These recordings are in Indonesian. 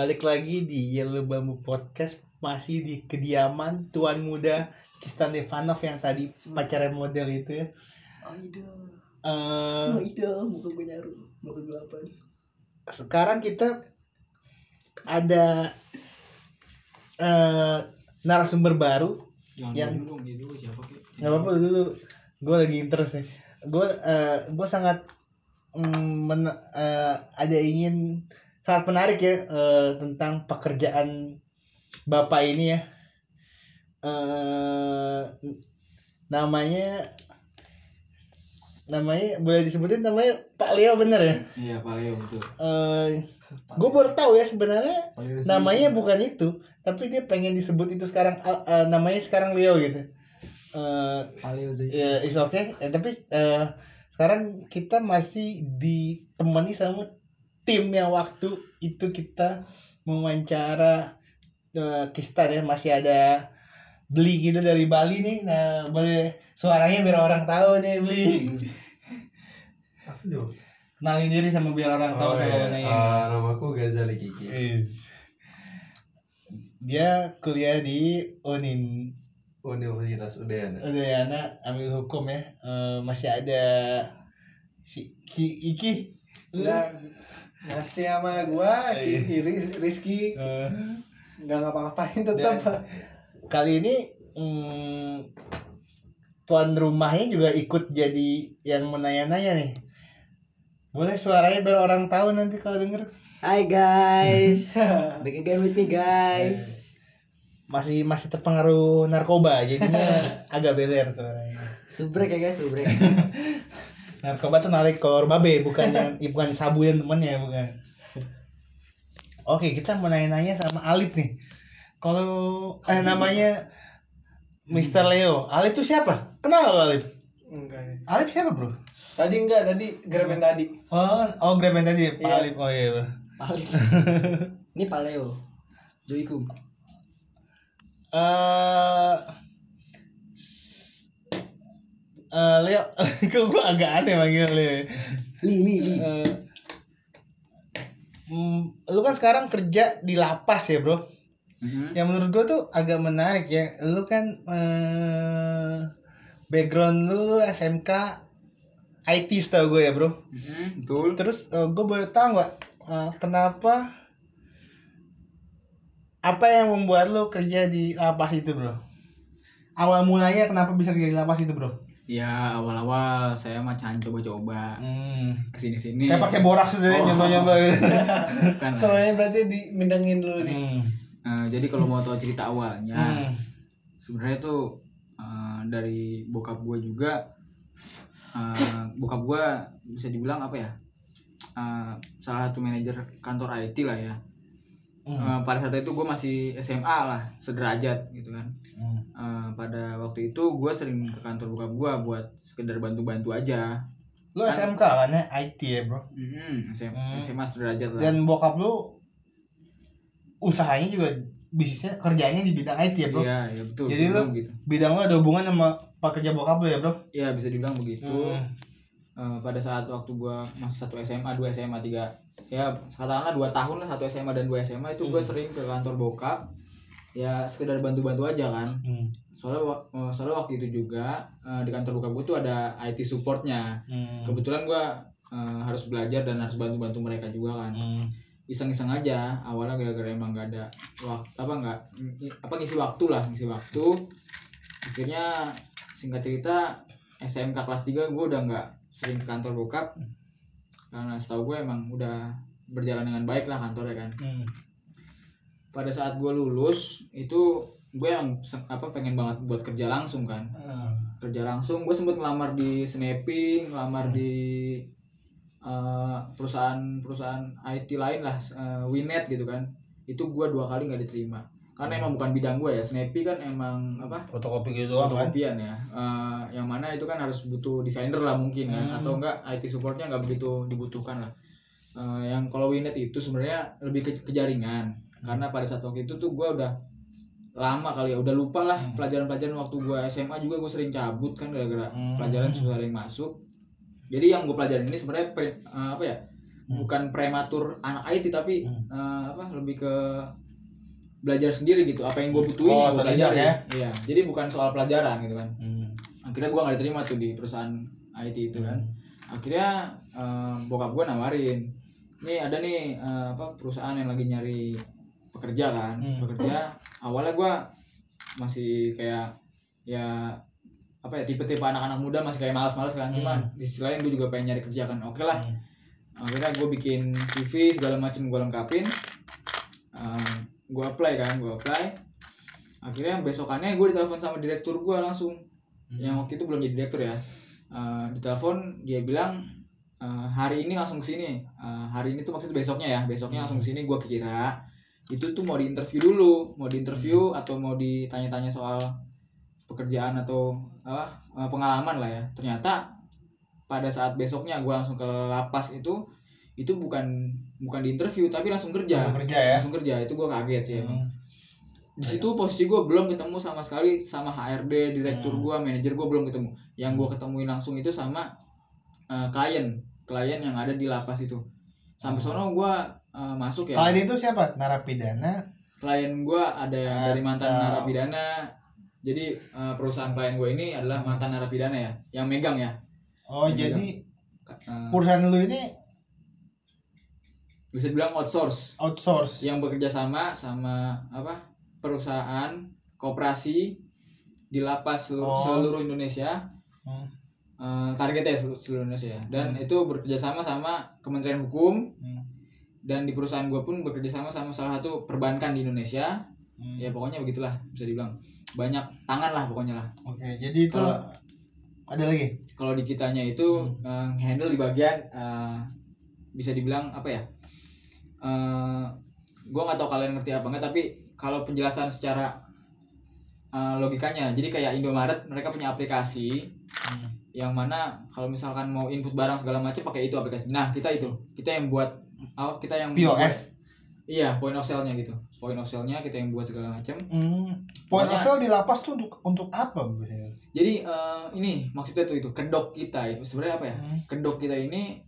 balik lagi di Yellow Bamboo Podcast. Masih di kediaman tuan muda Kistan Devanov yang tadi pacarnya model itu ya. Oh iya Eh, Oh iya Muka gue nyaru Muka gelapan sekarang kita ada eh narasumber baru Jangan Yang- dulu gitu siapa apa-apa dulu. Gue lagi interest nih. Gue eh gue sangat mm, men- eh, ada ingin sangat menarik ya eh, tentang pekerjaan bapak ini ya. Eh namanya namanya boleh disebutin namanya Pak Leo bener ya? Iya, Pak Leo betul. eh gue baru tahu ya sebenarnya namanya bukan itu tapi dia pengen disebut itu sekarang eh, eh, namanya sekarang Leo gitu. Pak Leo sih. ya is okay. Eh, tapi eh, sekarang kita masih ditemani sama tim yang waktu itu kita mewawancara uh, Kistan ya masih ada beli gitu dari Bali nih nah boleh suaranya biar orang tahu nih beli Aduh. kenalin diri sama biar orang tahu Oh, kalau iya. nanya Ah, namaku Ghazali Kiki. Is. dia kuliah di Unin Universitas Udayana. udah ya anak ambil hukum ya Eh, masih ada si Ki, Iki lu Masih sama gua Iya. Ki- Ri- Rizky. Eh, Nggak ngapa-ngapain tetap Dan- kali ini mm, tuan rumahnya juga ikut jadi yang menanya-nanya nih. Boleh suaranya biar orang tahu nanti kalau denger. Hai guys, back again with me guys. masih masih terpengaruh narkoba jadinya. Agak beler suaranya. Subrek ya guys, subrek. narkoba tuh narik kolor babe bukan yang ya, bukan sabu yang temennya bukan oke kita mau nanya-nanya sama Alip nih kalau eh namanya Mr. Leo Alip tuh siapa kenal lo Alip Enggak nih. Alip siapa bro Tadi enggak Tadi Grab yang tadi oh oh Grab yang tadi Pak Iya. Alip oh iya bro Paling. Ini Pak Leo. Joikum. eh eh, Leo kok gue agak aneh manggil Leo Li li li. Eh, mm, lu kan sekarang kerja di lapas ya bro? Mhm. yang menurut gue tuh agak menarik ya. Lu kan eh, background lu SMK IT setahu gue ya bro? Mhm, Betul. terus gue boleh tahu nggak eh, kenapa apa yang membuat lu kerja di lapas itu bro? Awal mulanya kenapa bisa kerja di lapas itu bro Ya awal-awal saya macam coba-coba hmm. ke sini-sini. kayak pakai borax itu ya Oh. nyoba-nyoba lah. Soalnya berarti dimindengin dulu nih hmm. Eh, jadi kalau mau tahu cerita awalnya, Hmm. sebenarnya tuh eh, dari bokap gue juga. eh, bokap gue bisa dibilang apa ya? eh, salah satu manajer kantor IT lah ya. Hmm. Eh, pada saat itu gue masih SMA lah, sederajat gitu kan. Hmm. Eh, pada waktu itu gue sering ke kantor bokap gue buat sekedar bantu-bantu aja. lu SMK kan ya IT ya bro Mhm, SMA, Hmm. SMA sederajat lah. dan bokap lu usahanya juga bisnisnya kerjanya di bidang IT ya bro Iya, iya betul. Jadi lu- begitu. bidang lu ada hubungan sama pekerja bokap lu ya bro Iya bisa dibilang begitu. Hmm. Eh, pada saat waktu gua masih satu SMA, dua SMA, tiga, ya katakanlah dua tahun lah satu SMA dan dua SMA itu gue sering ke kantor bokap. Ya sekedar bantu-bantu aja kan. Hmm. Soalnya, eh, soalnya waktu itu juga eh, di kantor bokap gue tuh ada IT supportnya. Hmm. Kebetulan gua eh, harus belajar dan harus bantu-bantu mereka juga kan. Hmm. Iseng-iseng aja. Awalnya gara-gara emang gak ada waktu apa nggak apa ngisi waktu lah ngisi waktu. Akhirnya singkat cerita SMK kelas 3 gue udah nggak sering ke kantor bokap. Karena setahu gue emang udah berjalan dengan baik lah kantornya kan. Hmm. pada saat gue lulus itu gue yang apa pengen banget buat kerja langsung kan. Hmm. kerja langsung gue sempet ngelamar di Snapping ngelamar di eh, perusahaan-perusahaan IT lain lah eh, Winet gitu kan. Itu gue dua kali nggak diterima karena emang bukan bidang gue ya Snappy kan emang apa fotokopi gitu kan fotokopian ya Eh, yang mana itu kan harus butuh desainer lah mungkin kan Hmm. atau enggak IT supportnya nggak begitu dibutuhkan lah Eh, yang kalau Winet itu sebenarnya lebih ke, ke jaringan karena pada saat waktu itu tuh gue udah lama kali ya udah lupa lah Hmm. pelajaran-pelajaran waktu gue SMA juga gue sering cabut kan gara-gara Hmm. pelajaran susah ada yang masuk jadi yang gue pelajarin ini sebenarnya eh, apa ya bukan prematur anak IT tapi Hmm. eh, apa lebih ke belajar sendiri gitu apa yang gue butuhin Oh, gue belajar ya? iya jadi bukan soal pelajaran gitu kan. Hmm. akhirnya gue nggak diterima tuh di perusahaan IT itu kan. Akhirnya eh, bokap gue nawarin nih ada nih eh, apa perusahaan yang lagi nyari pekerja kan. Hmm. pekerja awalnya gue masih kayak ya apa ya tipe-tipe anak-anak muda masih kayak malas-malas kan. Cuman di sisi lain gue juga pengen nyari kerja kan. Oke lah. Hmm. akhirnya gue bikin CV segala macam gue lengkapin gue apply kan gue apply. Akhirnya besokannya gue ditelepon sama direktur gue langsung yang waktu itu belum jadi direktur ya. Eh, ditelepon dia bilang eh, hari ini langsung ke sini Eh, hari ini tuh maksudnya besoknya ya besoknya langsung ke sini gue kira itu tuh mau diinterview dulu mau diinterview atau mau ditanya-tanya soal pekerjaan atau apa pengalaman lah ya. Ternyata pada saat besoknya gue langsung ke lapas itu itu bukan bukan diinterview tapi langsung kerja. Langsung kerja ya? langsung kerja itu gue kaget sih emang. Hmm. di situ posisi gue belum ketemu sama sekali sama HRD direktur Hmm. gue manajer gue belum ketemu. Yang gue ketemuin langsung itu sama eh, klien. Klien yang ada di lapas itu. Sampai sono gue eh, masuk ya. Kalian itu siapa? Narapidana. klien gue ada yang dari mantan Atau- narapidana. Jadi eh, perusahaan klien gue ini adalah mantan narapidana ya yang megang ya. Oh, Yang jadi Eh, perusahaan lu ini bisa dibilang outsource outsource. yang bekerja sama sama apa perusahaan koperasi di lapas seluruh, Oh. seluruh Indonesia Hmm. eh, targetnya seluruh, seluruh Indonesia dan itu bekerja sama sama Kementerian Hukum Hmm. dan di perusahaan gue pun bekerja sama sama salah satu perbankan di Indonesia Hmm. ya pokoknya begitulah bisa dibilang banyak tangan lah pokoknya lah Oke, jadi itu Kalau- ada lagi. kalau di kitanya itu eh, handle di bagian eh, bisa dibilang apa ya eh gue nggak tahu kalian ngerti apa enggak tapi kalau penjelasan secara eh, logikanya jadi kayak Indomaret mereka punya aplikasi yang mana kalau misalkan mau input barang segala macam pakai itu aplikasi nah kita itu kita yang buat oh, kita yang buat- POS. iya point of sale-nya gitu point of sale-nya kita yang buat segala macam Hmm. Point of sale di lapas tuh untuk untuk apa? Jadi eh, ini maksudnya tuh itu kedok kita itu sebenarnya apa ya Hmm. kedok kita ini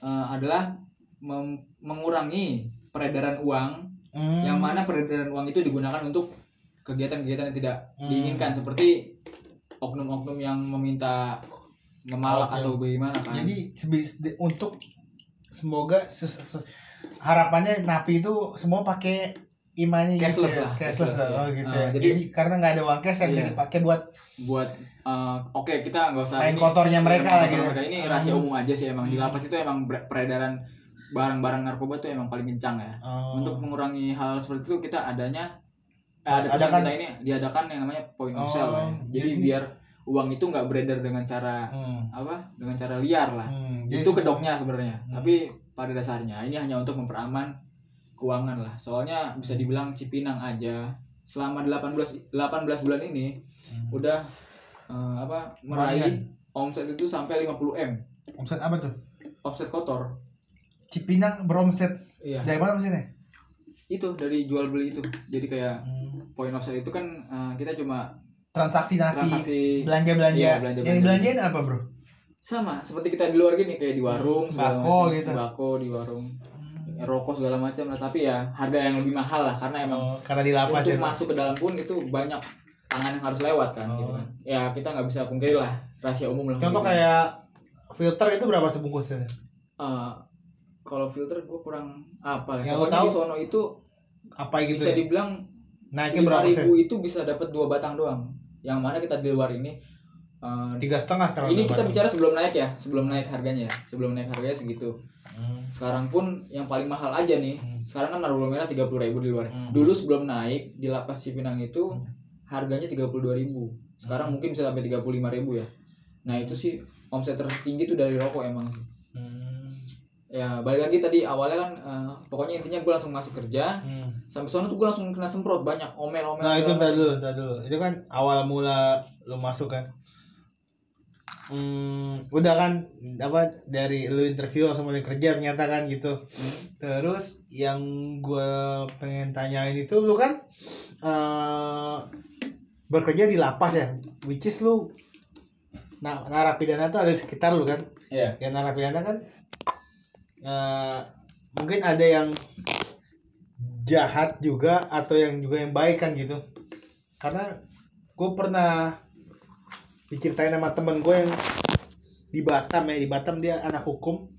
eh, adalah mengurangi peredaran uang Hmm. yang mana peredaran uang itu digunakan untuk kegiatan-kegiatan yang tidak Hmm. diinginkan seperti oknum-oknum yang meminta memalak Oke. atau bagaimana kan Jadi untuk semoga harapannya napi itu semua pakai imannya Cashless gitu ya? lah, cashless, cashless, lah. Oh, ya. gitu Ah, ya. jadi- Jadi, karena nggak ada uang cash yang Iya. dipakai buat buat eh, oke kita nggak usah Main ini- kotornya mereka lah kotor gitu. mereka. ini rahasia Hmm. umum aja sih emang di lapas itu emang peredaran barang-barang narkoba tuh emang paling kencang ya. Oh, untuk mengurangi hal seperti itu kita adanya eh, ada Adakan- kita ini diadakan yang namanya point of sale Oh, ya. jadi, jadi- biar uang itu nggak beredar dengan cara hmm, apa? Dengan cara liar lah. Hmm, itu kedoknya sebenarnya Hmm. tapi pada dasarnya ini hanya untuk memperaaman keuangan lah. Soalnya bisa dibilang Cipinang aja selama 18 18 bulan ini Hmm. udah eh, apa meraih omset itu sampai 50 m. Omset apa tuh? omset kotor Cipinang beromset iya dari mana omsetnya? itu dari jual beli itu jadi kayak Hmm. point of sale itu kan eh, kita cuma Transaksi napi, transaksi belanja belanja. Iya, belanja-belanja. Yang dibelanjain apa bro? sama seperti kita di luar gini kayak di warung Sembako gitu. sembako di warung rokok segala macam lah tapi ya harga yang lebih mahal lah karena emang Oh, karena di lapas untuk ya. masuk ke dalam pun itu banyak tangan yang harus lewat kan Oh. gitu kan ya kita nggak bisa pungkiri lah rahasia umum lah Contoh gitu. kayak filter itu berapa sebungkusnya? Eh, kalau filter gue kurang apa ya pokoknya tahu di sono itu Apa gitu bisa ya? dibilang Naiknya berapa ribu itu bisa dapat dua batang doang yang mana kita di luar ini eh, Tiga setengah kalau ini dua kita batang. bicara sebelum naik ya sebelum naik harganya ya sebelum naik harganya segitu Hmm. sekarang pun yang paling mahal aja nih Hmm. sekarang kan narkoba merah tiga puluh ribu di luar Hmm. dulu sebelum naik di lapas Cipinang itu harganya tiga puluh ribu sekarang mungkin bisa sampai tiga puluh lima ribu ya nah itu sih omset tertinggi tuh dari rokok emang sih Hmm. Ya balik lagi tadi awalnya kan eh, pokoknya intinya gue langsung masuk kerja Hmm. sampai sana tuh gue langsung kena semprot banyak omel-omel Nah itu ntar dulu, ntar dulu. Itu kan awal mula lu masuk kan. Hmm, udah kan apa dari lu interview langsung mulai kerja ternyata kan gitu. Terus yang gua pengen tanyain itu lu kan eh bekerja di lapas ya, which is lu nah narapidana tuh ada di sekitar lu kan. Iya. Ya narapidana kan eh, mungkin ada yang jahat juga atau yang juga yang baik kan gitu. Karena gue pernah diceritain sama temen gue yang di Batam ya di Batam dia anak hukum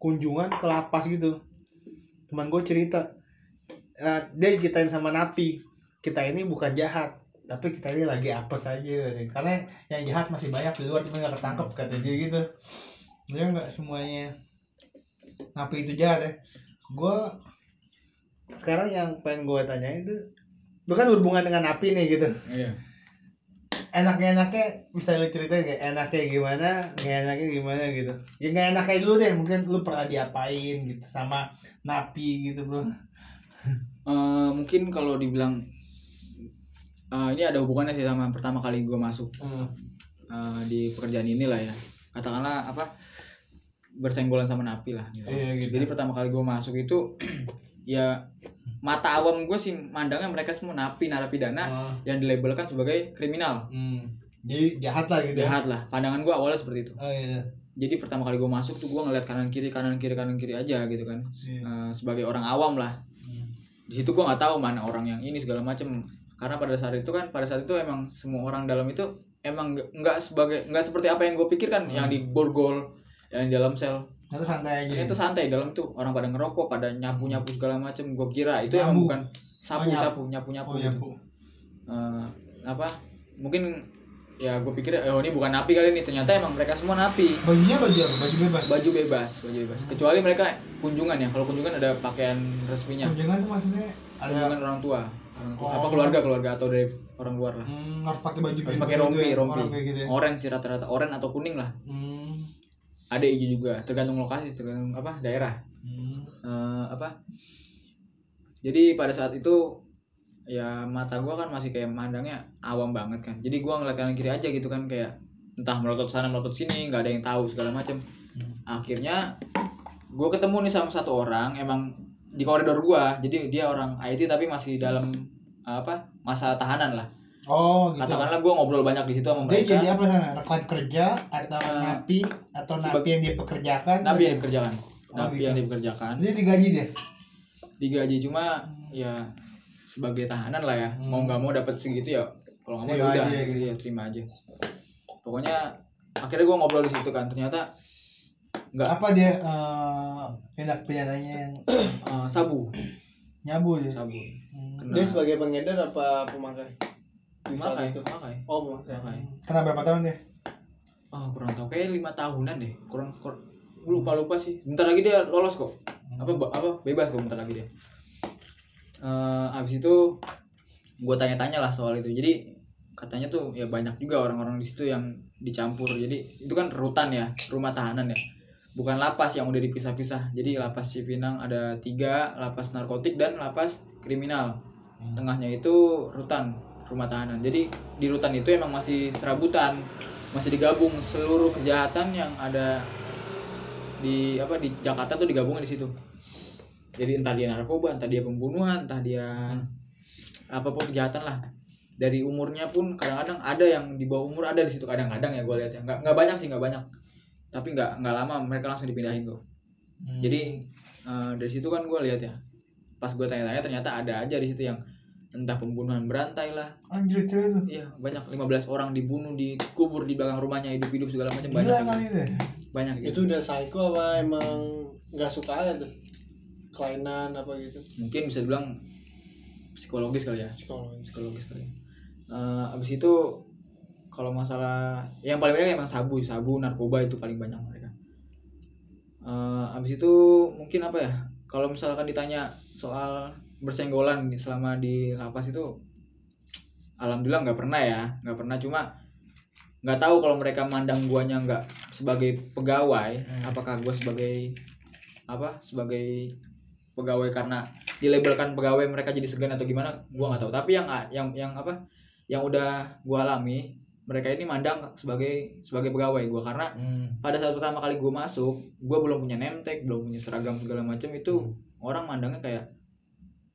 kunjungan ke lapas gitu. Teman gue cerita eh, dia ceritain sama napi kita ini bukan jahat tapi kita ini lagi apes aja katanya. karena yang jahat masih banyak di luar tapi nggak ketangkep kata dia gitu. Dia nggak semuanya napi itu jahat ya? Gue sekarang yang pengen gue tanya itu lu kan berhubungan dengan napi nih gitu. Iya. Enaknya enaknya bisa lu ceritain kayak enaknya gimana? Nggak enaknya gimana gitu? Ya nggak enaknya dulu deh mungkin lu pernah diapain gitu sama napi gitu bro. Eh, mungkin kalau dibilang eh, ini ada hubungannya sih sama pertama kali gue masuk Hmm. eh, di pekerjaan ini lah ya. Katakanlah apa bersenggolan sama napi lah gitu. Iya, gitu. jadi pertama kali gue masuk itu ya mata awam gue sih mandangnya mereka semua napi narapidana Oh. yang dilabelkan sebagai kriminal Hmm. jadi jahat lah gitu ya jahat lah pandangan gue awalnya seperti itu oh iya jadi pertama kali gue masuk tuh gue ngeliat kanan kiri kanan kiri kanan kiri aja gitu kan Iya. Eh, sebagai orang awam lah Hmm. di situ gue nggak tahu mana orang yang ini segala macem karena pada saat itu kan pada saat itu emang semua orang dalam itu emang nggak- sebagai nggak seperti apa yang gue pikirkan yang di borgol yang di dalam sel. Itu santai aja. Itu santai dalam tuh orang pada ngerokok pada nyapu nyapu segala macem. Gue kira itu emang bukan sapu Oh, nyapu. sapu nyapu nyapu oh iya bu apa? Mungkin ya gue pikir oh ini bukan napi kali ini. Ternyata emang mereka semua napi. Bajunya baju apa baju bebas? Baju bebas baju bebas. Kecuali mereka kunjungan ya. Kalau kunjungan ada pakaian resminya. Kunjungan tuh maksudnya ada kunjungan orang tua. Orang tua. Oh. apa keluarga keluarga atau dari orang luar lah. Hmm, harus pakai baju harus pakai gitu rompi ya, rompi. Gitu ya. orange sih rata-rata. Orange atau kuning lah. Hmm. Ada hijau juga tergantung lokasi tergantung apa daerah. Hmm. Eh, apa? Jadi pada saat itu ya mata gua kan masih kayak mandangnya awam banget kan. Jadi gua ngeliat kanan kiri aja gitu kan kayak entah melotot sana melotot sini nggak ada yang tahu segala macem. Akhirnya gua ketemu nih sama satu orang emang di koridor gua. Jadi dia orang IT tapi masih dalam apa masa tahanan lah oh gitu. Katakanlah gua ngobrol banyak di situ sama dia mereka. jadi apa sana? Rekan kerja atau Eh, napi atau napi yang dia pekerjakan? Napi yang dikerjakan Oh, napi gitu. yang dikerjakan dia digaji dia? Digaji cuma ya sebagai tahanan lah ya. Hmm. mau nggak mau dapat segitu ya kalau nggak mau ya udah gitu gitu. ya terima aja. Pokoknya akhirnya gue ngobrol di situ kan ternyata nggak apa dia eh, tindak pidananya yang eh, sabu. Nyabu ya sabu. Hmm. kena Dia sebagai pengedar apa pemakai? Di saat pakai itu. pakai Oh, pemakai. pakai kena berapa tahun dia? Oh kurang tahu. Kayak lima tahunan deh. Kurang, kurang lupa lupa sih. Bentar lagi dia lolos kok. Apa ba- apa? Bebas kok bentar lagi dia. Eh abis itu gue tanya-tanya lah soal itu. Jadi katanya tuh ya banyak juga orang-orang di situ yang dicampur. Jadi itu kan rutan ya rumah tahanan ya. Bukan lapas yang udah dipisah-pisah. Jadi lapas Cipinang ada tiga lapas narkotik dan lapas kriminal. Tengahnya itu rutan rumah tahanan. Jadi di rutan itu emang masih serabutan masih digabung seluruh kejahatan yang ada di apa di Jakarta tuh digabungin di situ. Jadi entah dia narkoba entah dia pembunuhan entah dia apa pun kejahatan lah. Dari umurnya pun kadang-kadang ada yang di bawah umur ada di situ kadang-kadang ya gue lihat ya. Nggak nggak banyak sih nggak banyak. Tapi nggak nggak lama mereka langsung dipindahin kok Hmm. jadi eh, dari situ kan gue lihat ya. Pas gue tanya-tanya ternyata ada aja di situ yang entah pembunuhan berantai lah anjir cerita tuh iya banyak 15 orang dibunuh dikubur di belakang rumahnya hidup-hidup segala macam banyak gila gitu. kali itu ya? banyak gitu. Itu udah psycho apa emang nggak suka aja tuh? Kelainan apa gitu? mungkin bisa dibilang psikologis kali ya Psikologis. psikologis kali Eh, abis itu kalau masalah yang paling banyak emang sabu sabu narkoba itu paling banyak mereka Eh, abis itu mungkin apa ya kalau misalkan ditanya soal bersenggolan selama di lapas itu alhamdulillah nggak pernah ya nggak pernah. Cuma nggak tahu kalau mereka mandang guanya nggak sebagai pegawai apakah gua sebagai apa sebagai pegawai karena dilabelkan pegawai mereka jadi segan atau gimana gua nggak tahu. Tapi yang yang yang apa yang udah gua alami mereka ini mandang sebagai sebagai pegawai gua. Karena Hmm. pada saat pertama kali gue masuk gue belum punya nemtek belum punya seragam segala macam itu orang mandangnya kayak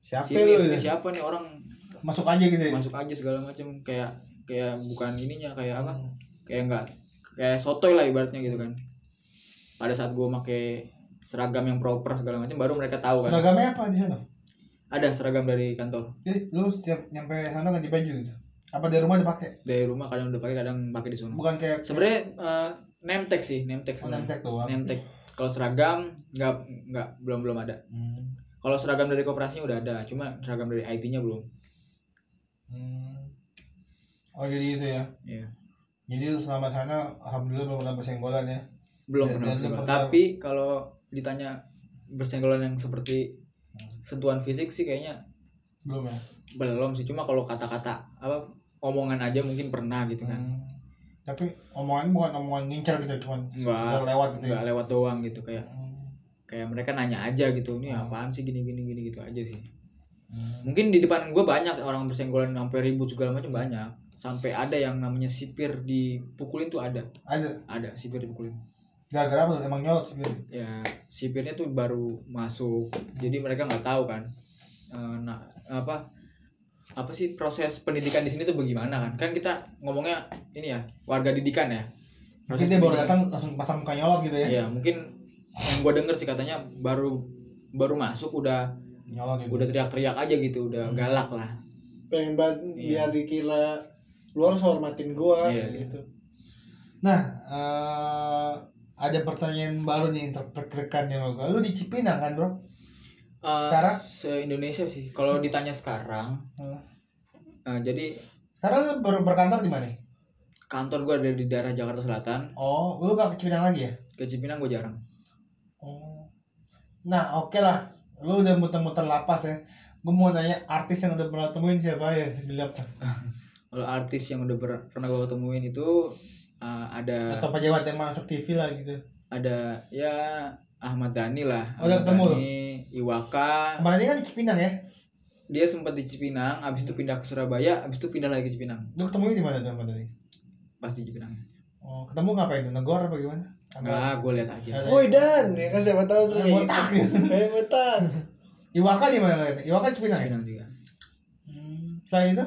siapa sini, lu sini ya? siapa nih orang masuk aja gitu ya masuk aja segala macam kayak kayak bukan ininya kayak apa kayak enggak kayak sotoy lah ibaratnya gitu kan pada saat gue make seragam yang proper segala macam baru mereka tahu kan Seragamnya apa di sana? ada seragam dari kantor Jadi lu setiap nyampe sana ganti baju gitu? Apa di rumah dipakai? dari rumah kadang udah pakai kadang pakai di sana Bukan kayak sebenarnya eh, name tag sih name tag oh, name tag doang. name tag kalau seragam nggak nggak belum belum ada Hmm. Kalau seragam dari koperasinya udah ada cuma seragam dari IT-nya belum Hmm. Oh jadi itu ya. Iya. Jadi selama sana alhamdulillah belum pernah bersenggolan ya. belum Dan- pernah bersenggolan. tapi kalau ditanya bersenggolan yang seperti sentuhan fisik sih kayaknya Belum ya. belum sih cuma kalau kata-kata apa omongan aja mungkin pernah gitu kan Hmm. Tapi omongan bukan omongan ngincar gitu, cuman enggak lewat gitu ya. enggak lewat doang gitu kayak Hmm. Kayak mereka nanya aja gitu ini Hmm. apaan sih gini gini gini gitu aja sih Hmm. mungkin di depan gue banyak orang bersenggolan sampai ribut segala macam banyak sampai ada yang namanya sipir dipukulin tuh ada Ada ada sipir dipukulin gara-gara apa? tuh? Emang nyolot sih. ya sipirnya tuh baru masuk jadi mereka nggak tahu kan nah apa apa sih proses pendidikan di sini tuh bagaimana kan kan kita ngomongnya ini ya warga didikan ya Mungkin dia baru datang langsung pasang muka nyolot gitu ya. ya mungkin yang gue denger sih katanya baru baru masuk udah Nyolot gitu. udah teriak-teriak aja gitu udah Hmm. galak lah pengen banget Iya. biar dikira lu harus hormatin gua Iya. gitu Nah, eh, ada pertanyaan baru nih terperkerekan yang gue. Lu di Cipinang kan, Bro? Eh, Sekarang? se Indonesia sih kalau ditanya sekarang Hmm. eh, jadi Sekarang lu ber- berkantor di mana? kantor gue ada di daerah Jakarta Selatan Oh, lu gak ke Cipinang lagi ya? ke Cipinang gue jarang. Nah, oke lah. Lu udah muter-muter lapas ya. Gue mau nanya artis yang udah pernah temuin siapa ya di lapas? kalau artis yang udah pernah gue ketemuin itu eh, ada Atau pejabat yang masuk TV lah gitu. ada ya Ahmad Dhani lah Oh, udah Ahmad ketemu? Dhani, Iwaka Kemarin ini kan di Cipinang ya? dia sempat di Cipinang abis itu pindah ke Surabaya abis itu pindah lagi ke Cipinang Lu ketemunya di mana tuh Ahmad Dhani? pasti Cipinang Oh, ketemu ngapain tuh? Negor apa gimana? Enggak gue lihat aja woi dan ya kan siapa tahu tuh Eh, botak. eh botak Iwaka di mana kalian? Iwaka Cipinang ya? Cipinang juga Hmm. Selain itu?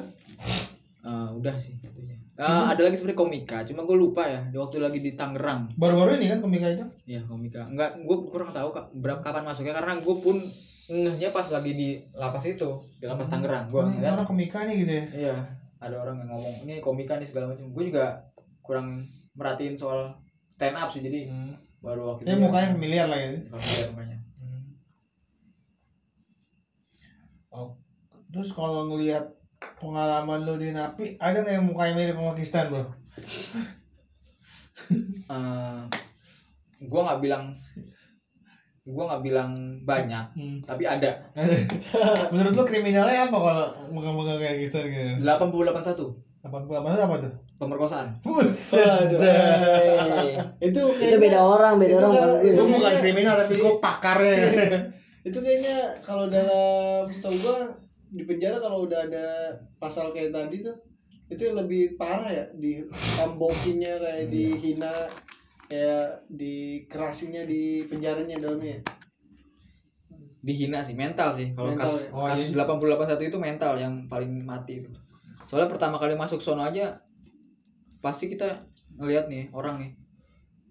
Eh, udah sih itunya. Eh, ada lagi sebenarnya komika cuma gue lupa ya di waktu lagi di Tangerang Baru-baru ini kan komika itu? ya komika enggak gue kurang tahu kak berapa kapan masuknya karena gue pun ngehnya pas lagi di lapas itu di lapas Tangerang gue Oh, ini ngeliat orang komika nih gitu ya? iya ada orang yang ngomong ini komika nih segala macam gue juga kurang merhatiin soal stand up sih jadi Hmm. baru waktu Tapi mukanya familiar lah ya. familiar mukanya Oh. Terus kalau ngelihat pengalaman lu di Napi, ada nggak yang mukanya mirip sama Pakistan bro? Eh, gue nggak bilang gue nggak bilang banyak tapi ada Menurut lu kriminalnya apa kalau muka-muka kayak Pakistan gitu? 8081 88 itu apa tuh? pemerkosaan Buset. Itu Itu beda orang, beda itu orang kan- kalau itu Itu gue. bukan kriminal tapi gue pakarnya. itu kayaknya kalau dalam gua di penjara kalau udah ada pasal kayak tadi tuh itu yang lebih parah ya di tambokinnya kayak dihina kayak dikerasinya di penjaranya dalamnya dihina sih mental sih kalau kasus, ya? Oh, kasus 881 itu mental yang paling mati itu soalnya pertama kali masuk sono aja pasti kita ngelihat nih orang nih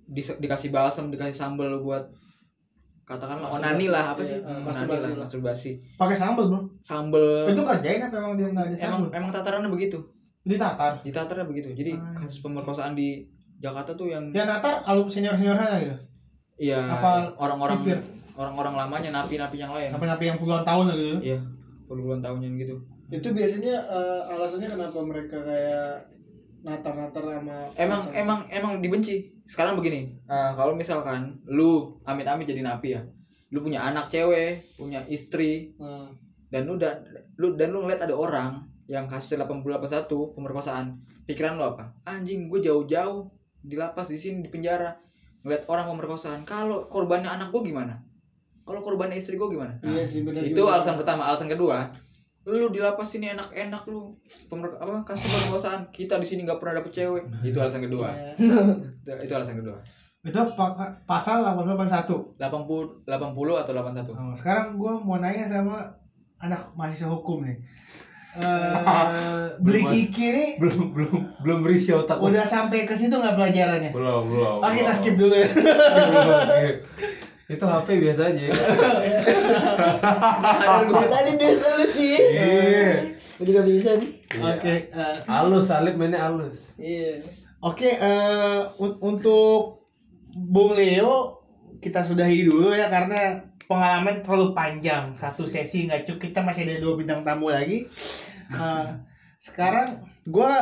di- dikasih balsam dikasih sambal buat katakanlah Masturbasi. onani lah apa Iya, sih eh, onani masturbasi lah masturbasi Pakai sambal bro. sambal Itu kerjain apa emang dia nggak ada emang sambal? emang tatarannya begitu Di Tatar. di tatarnya begitu jadi Ah. kasus pemerkosaan di Jakarta tuh yang Dia Tatar alu senior senior sana gitu. iya Apa orang-orang orang-orang lamanya napi-napi yang lain Apa napi yang puluhan tahun gitu. iya puluhan tahunnya gitu itu biasanya eh, alasannya kenapa mereka kayak natar-natar sama emang pasal. emang emang dibenci. Sekarang begini eh, kalau misalkan lu amit-amit jadi napi ya lu punya anak cewek punya istri Nah, dan lu dan lu dan lu ngeliat ada orang yang kasus 881 pemerkosaan pikiran lu apa? Anjing gue jauh-jauh di lapas di sini di penjara ngeliat orang pemerkosaan. Kalau korbannya anak gue gimana? Kalau korbannya istri gue gimana? Nah, iya sih benar itu juga. alasan pertama. Alasan kedua lu di lapas sini enak-enak lu pemer apa kasih pemerkosaan kita di sini nggak pernah dapet cewek itu alasan kedua Iya. itu, itu alasan kedua Itu pa- pasal 881. 80 80 atau 81 Oh, sekarang gue mau nanya sama anak mahasiswa hukum nih. Eh, beli kiki nih belum belum belum berisi otak udah sampai ke situ nggak pelajarannya? belum belum Ah kita skip dulu ya. Itu HP biasa aja. Gue tadi dia solusi. Iya. Gue juga bisa nih. Oke, eh, Halus Salib mainnya halus. Iya. Oke, eh, un- untuk Bung Leo kita sudahi dulu ya karena pengalaman terlalu panjang satu sesi nggak cukup kita masih ada dua bintang tamu lagi. Eh, sekarang gua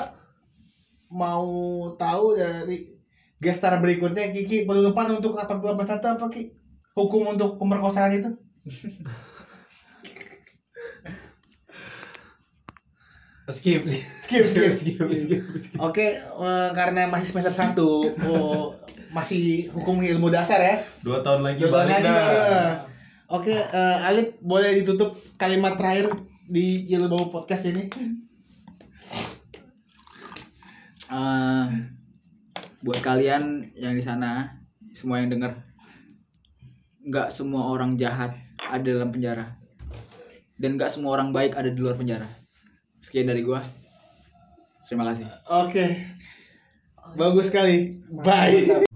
mau tahu dari gestar berikutnya Kiki penutupan untuk 18 itu apa Ki? Hukum untuk pemerkosaan itu? Skip, Skip, skip. skip, skip, skip. Oke, eh, karena masih semester 1 oh, masih hukum ilmu dasar ya. Dua tahun lagi Coba balik lagi baru. Oke, eh, Alif boleh ditutup kalimat terakhir di Yellow Podcast ini. Eh, buat kalian yang di sana semua yang dengar nggak semua orang jahat ada dalam penjara dan nggak semua orang baik ada di luar penjara sekian dari gua terima kasih Oke. Bagus sekali. Bye.